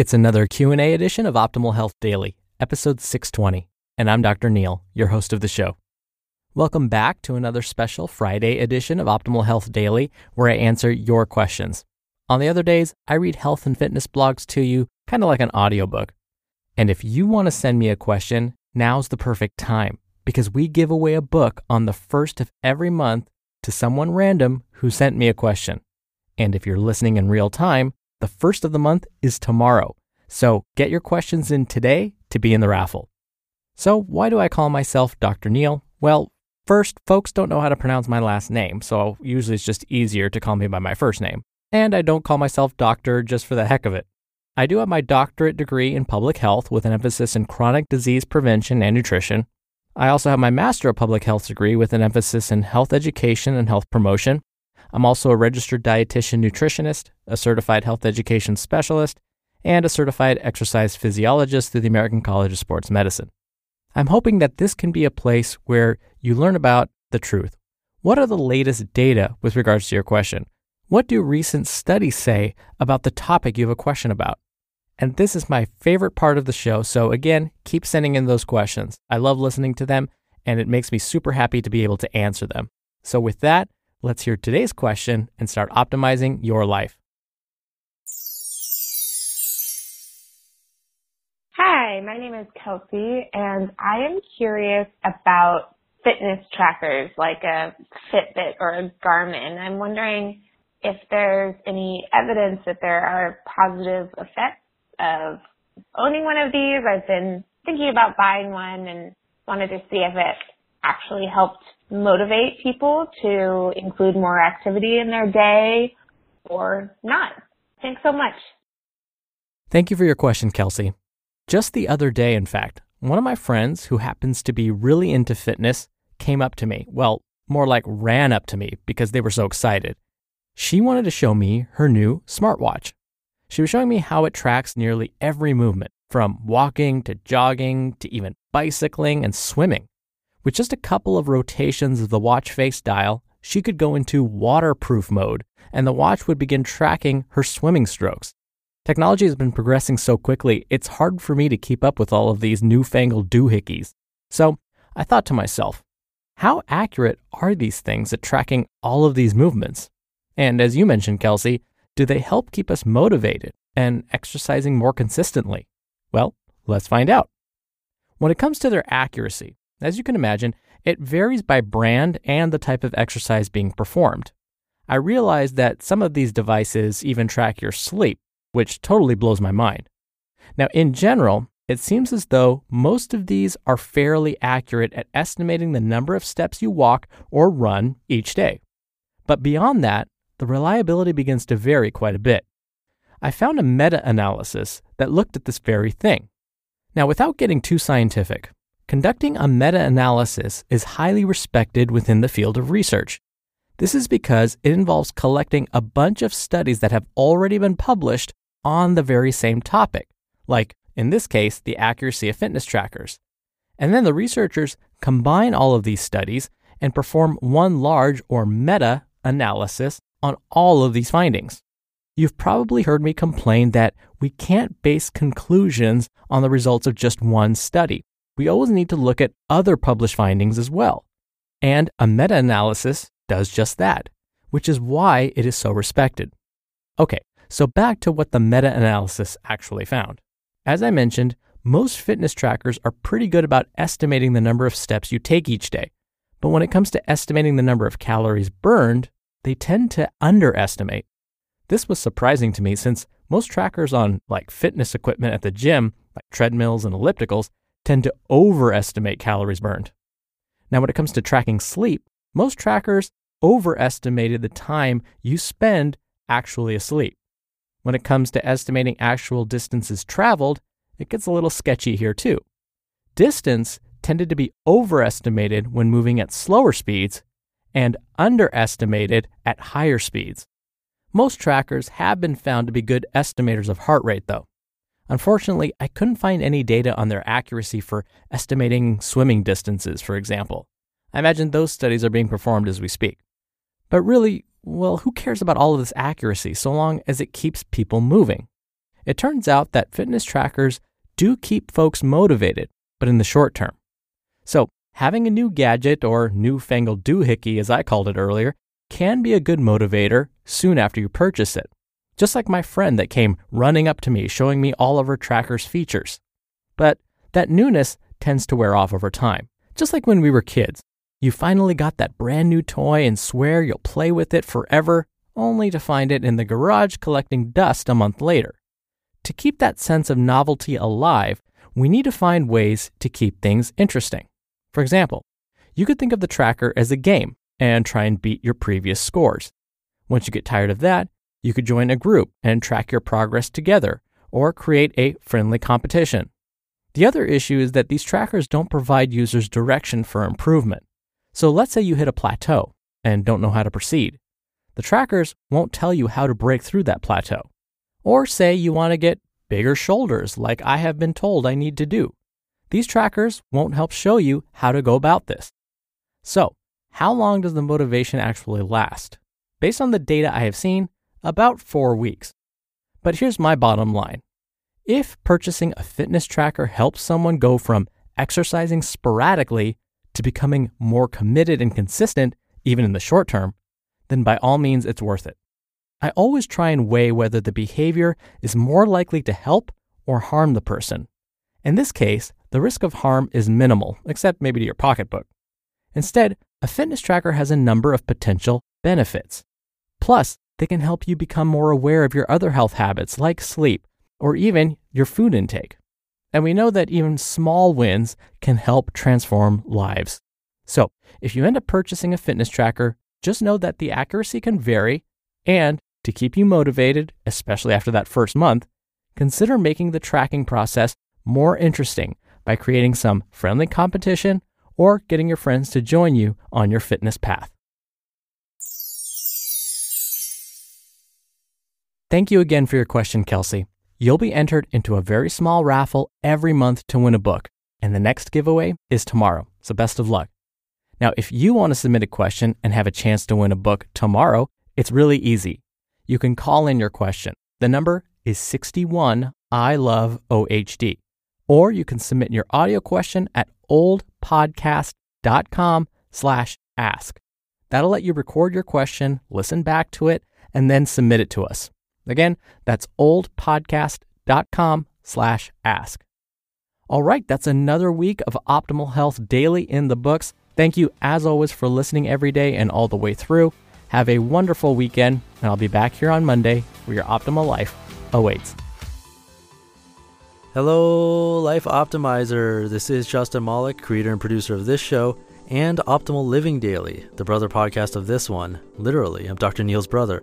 It's another Q&A edition of Optimal Health Daily, episode 620, and I'm Dr. Neal, your host of the show. Welcome back to another special Friday edition of Optimal Health Daily where I answer your questions. On the other days, I read health and fitness blogs to you, kind of like an audiobook. And if you want to send me a question, now's the perfect time because we give away a book on the first of every month to someone random who sent me a question. And if you're listening in real time, the first of the month is tomorrow. So get your questions in today to be in the raffle. So, why do I call myself Dr. Neal? Well, first, folks don't know how to pronounce my last name, so usually it's just easier to call me by my first name. And I don't call myself doctor just for the heck of it. I do have my doctorate degree in public health with an emphasis in chronic disease prevention and nutrition. I also have my Master of Public Health degree with an emphasis in health education and health promotion. I'm also a registered dietitian nutritionist, a certified health education specialist, and a certified exercise physiologist through the American College of Sports Medicine. I'm hoping that this can be a place where you learn about the truth. What are the latest data with regards to your question? What do recent studies say about the topic you have a question about? And this is my favorite part of the show. So, again, keep sending in those questions. I love listening to them, and it makes me super happy to be able to answer them. So, with that, Let's hear today's question and start optimizing your life. Hi, my name is Kelsey, and I am curious about fitness trackers like a Fitbit or a Garmin. I'm wondering if there's any evidence that there are positive effects of owning one of these. I've been thinking about buying one and wanted to see if it actually helped motivate people to include more activity in their day or not. Thanks so much. Thank you for your question, Kelsey. Just the other day, in fact, one of my friends who happens to be really into fitness came up to me. Well, more like ran up to me because they were so excited. She wanted to show me her new smartwatch. She was showing me how it tracks nearly every movement, from walking to jogging to even bicycling and swimming. With just a couple of rotations of the watch face dial, she could go into waterproof mode, and the watch would begin tracking her swimming strokes. Technology has been progressing so quickly, it's hard for me to keep up with all of these newfangled doohickeys. So I thought to myself, how accurate are these things at tracking all of these movements? And as you mentioned, Kelsey, do they help keep us motivated and exercising more consistently? Well, let's find out. When it comes to their accuracy, as you can imagine, it varies by brand and the type of exercise being performed. I realized that some of these devices even track your sleep, which totally blows my mind. Now, in general, it seems as though most of these are fairly accurate at estimating the number of steps you walk or run each day. But beyond that, the reliability begins to vary quite a bit. I found a meta analysis that looked at this very thing. Now, without getting too scientific, Conducting a meta analysis is highly respected within the field of research. This is because it involves collecting a bunch of studies that have already been published on the very same topic, like in this case, the accuracy of fitness trackers. And then the researchers combine all of these studies and perform one large or meta analysis on all of these findings. You've probably heard me complain that we can't base conclusions on the results of just one study we always need to look at other published findings as well. And a meta analysis does just that, which is why it is so respected. Okay, so back to what the meta analysis actually found. As I mentioned, most fitness trackers are pretty good about estimating the number of steps you take each day. But when it comes to estimating the number of calories burned, they tend to underestimate. This was surprising to me since most trackers on like fitness equipment at the gym, like treadmills and ellipticals, tend to overestimate calories burned. Now, when it comes to tracking sleep, most trackers overestimated the time you spend actually asleep. When it comes to estimating actual distances traveled, it gets a little sketchy here too. Distance tended to be overestimated when moving at slower speeds and underestimated at higher speeds. Most trackers have been found to be good estimators of heart rate, though. Unfortunately, I couldn't find any data on their accuracy for estimating swimming distances, for example. I imagine those studies are being performed as we speak. But really, well, who cares about all of this accuracy so long as it keeps people moving? It turns out that fitness trackers do keep folks motivated, but in the short term. So, having a new gadget or newfangled doohickey, as I called it earlier, can be a good motivator soon after you purchase it. Just like my friend that came running up to me showing me all of her tracker's features. But that newness tends to wear off over time. Just like when we were kids. You finally got that brand new toy and swear you'll play with it forever, only to find it in the garage collecting dust a month later. To keep that sense of novelty alive, we need to find ways to keep things interesting. For example, you could think of the tracker as a game and try and beat your previous scores. Once you get tired of that, you could join a group and track your progress together or create a friendly competition. The other issue is that these trackers don't provide users direction for improvement. So let's say you hit a plateau and don't know how to proceed. The trackers won't tell you how to break through that plateau. Or say you want to get bigger shoulders, like I have been told I need to do. These trackers won't help show you how to go about this. So, how long does the motivation actually last? Based on the data I have seen, about four weeks. But here's my bottom line if purchasing a fitness tracker helps someone go from exercising sporadically to becoming more committed and consistent, even in the short term, then by all means it's worth it. I always try and weigh whether the behavior is more likely to help or harm the person. In this case, the risk of harm is minimal, except maybe to your pocketbook. Instead, a fitness tracker has a number of potential benefits. Plus, they can help you become more aware of your other health habits like sleep or even your food intake. And we know that even small wins can help transform lives. So, if you end up purchasing a fitness tracker, just know that the accuracy can vary and to keep you motivated, especially after that first month, consider making the tracking process more interesting by creating some friendly competition or getting your friends to join you on your fitness path. Thank you again for your question, Kelsey. You'll be entered into a very small raffle every month to win a book, and the next giveaway is tomorrow, so best of luck. Now, if you want to submit a question and have a chance to win a book tomorrow, it's really easy. You can call in your question. The number is 61 I love OHD. Or you can submit your audio question at oldpodcast.com slash ask. That'll let you record your question, listen back to it, and then submit it to us. Again, that's oldpodcast.com slash ask. All right, that's another week of Optimal Health Daily in the books. Thank you, as always, for listening every day and all the way through. Have a wonderful weekend, and I'll be back here on Monday where your optimal life awaits. Hello, Life Optimizer. This is Justin Malik, creator and producer of this show and Optimal Living Daily, the brother podcast of this one. Literally, I'm Dr. Neal's brother.